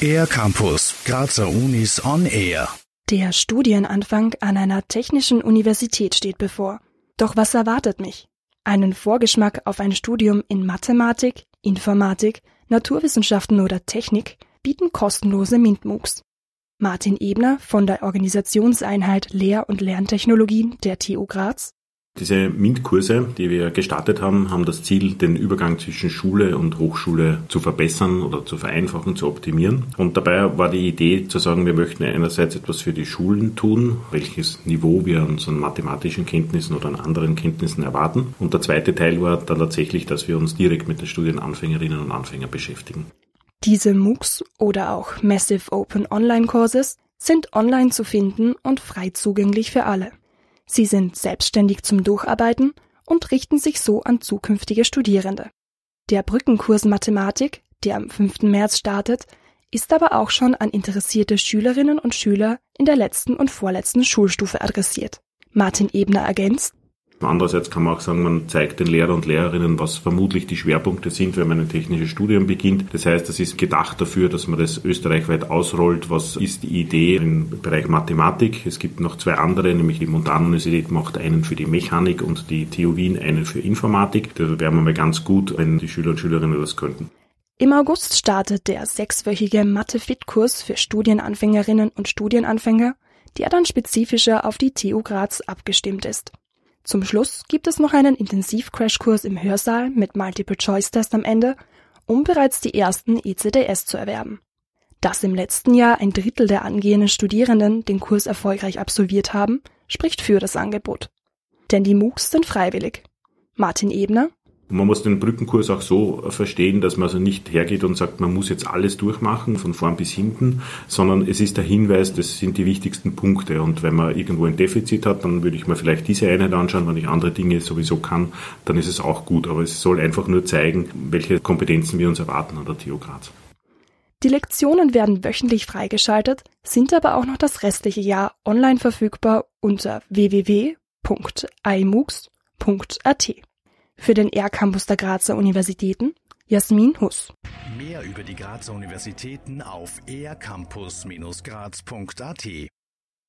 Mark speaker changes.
Speaker 1: Air Campus, Grazer Unis on Air.
Speaker 2: Der Studienanfang an einer technischen Universität steht bevor. Doch was erwartet mich? Einen Vorgeschmack auf ein Studium in Mathematik, Informatik, Naturwissenschaften oder Technik bieten kostenlose MINT-MOOCs. Martin Ebner von der Organisationseinheit Lehr- und Lerntechnologien der TU Graz
Speaker 3: diese MINT-Kurse, die wir gestartet haben, haben das Ziel, den Übergang zwischen Schule und Hochschule zu verbessern oder zu vereinfachen, zu optimieren. Und dabei war die Idee zu sagen, wir möchten einerseits etwas für die Schulen tun, welches Niveau wir an unseren mathematischen Kenntnissen oder an anderen Kenntnissen erwarten. Und der zweite Teil war dann tatsächlich, dass wir uns direkt mit den Studienanfängerinnen und Anfängern beschäftigen.
Speaker 2: Diese MOOCs oder auch Massive Open Online Courses sind online zu finden und frei zugänglich für alle. Sie sind selbstständig zum Durcharbeiten und richten sich so an zukünftige Studierende. Der Brückenkurs Mathematik, der am 5. März startet, ist aber auch schon an interessierte Schülerinnen und Schüler in der letzten und vorletzten Schulstufe adressiert. Martin Ebner ergänzt,
Speaker 3: Andererseits kann man auch sagen, man zeigt den Lehrer und Lehrerinnen, was vermutlich die Schwerpunkte sind, wenn man ein technisches Studium beginnt. Das heißt, es ist gedacht dafür, dass man das österreichweit ausrollt. Was ist die Idee im Bereich Mathematik? Es gibt noch zwei andere, nämlich die Montanuniversität macht einen für die Mechanik und die TU Wien einen für Informatik. Da wäre man mal ganz gut, wenn die Schüler und Schülerinnen das könnten.
Speaker 2: Im August startet der sechswöchige Mathe-Fit-Kurs für Studienanfängerinnen und Studienanfänger, der dann spezifischer auf die TU Graz abgestimmt ist. Zum Schluss gibt es noch einen Intensiv-Crashkurs im Hörsaal mit Multiple-Choice-Test am Ende, um bereits die ersten ECDS zu erwerben. Dass im letzten Jahr ein Drittel der angehenden Studierenden den Kurs erfolgreich absolviert haben, spricht für das Angebot. Denn die MOOCs sind freiwillig. Martin Ebner,
Speaker 3: man muss den Brückenkurs auch so verstehen, dass man also nicht hergeht und sagt, man muss jetzt alles durchmachen, von vorn bis hinten, sondern es ist der Hinweis, das sind die wichtigsten Punkte. Und wenn man irgendwo ein Defizit hat, dann würde ich mir vielleicht diese Einheit anschauen. Wenn ich andere Dinge sowieso kann, dann ist es auch gut. Aber es soll einfach nur zeigen, welche Kompetenzen wir uns erwarten an der TU Graz.
Speaker 2: Die Lektionen werden wöchentlich freigeschaltet, sind aber auch noch das restliche Jahr online verfügbar unter www.imoocs.at. Für den R-Campus der Grazer Universitäten Jasmin Huss.
Speaker 1: Mehr über die Grazer Universitäten auf ercampus-graz.at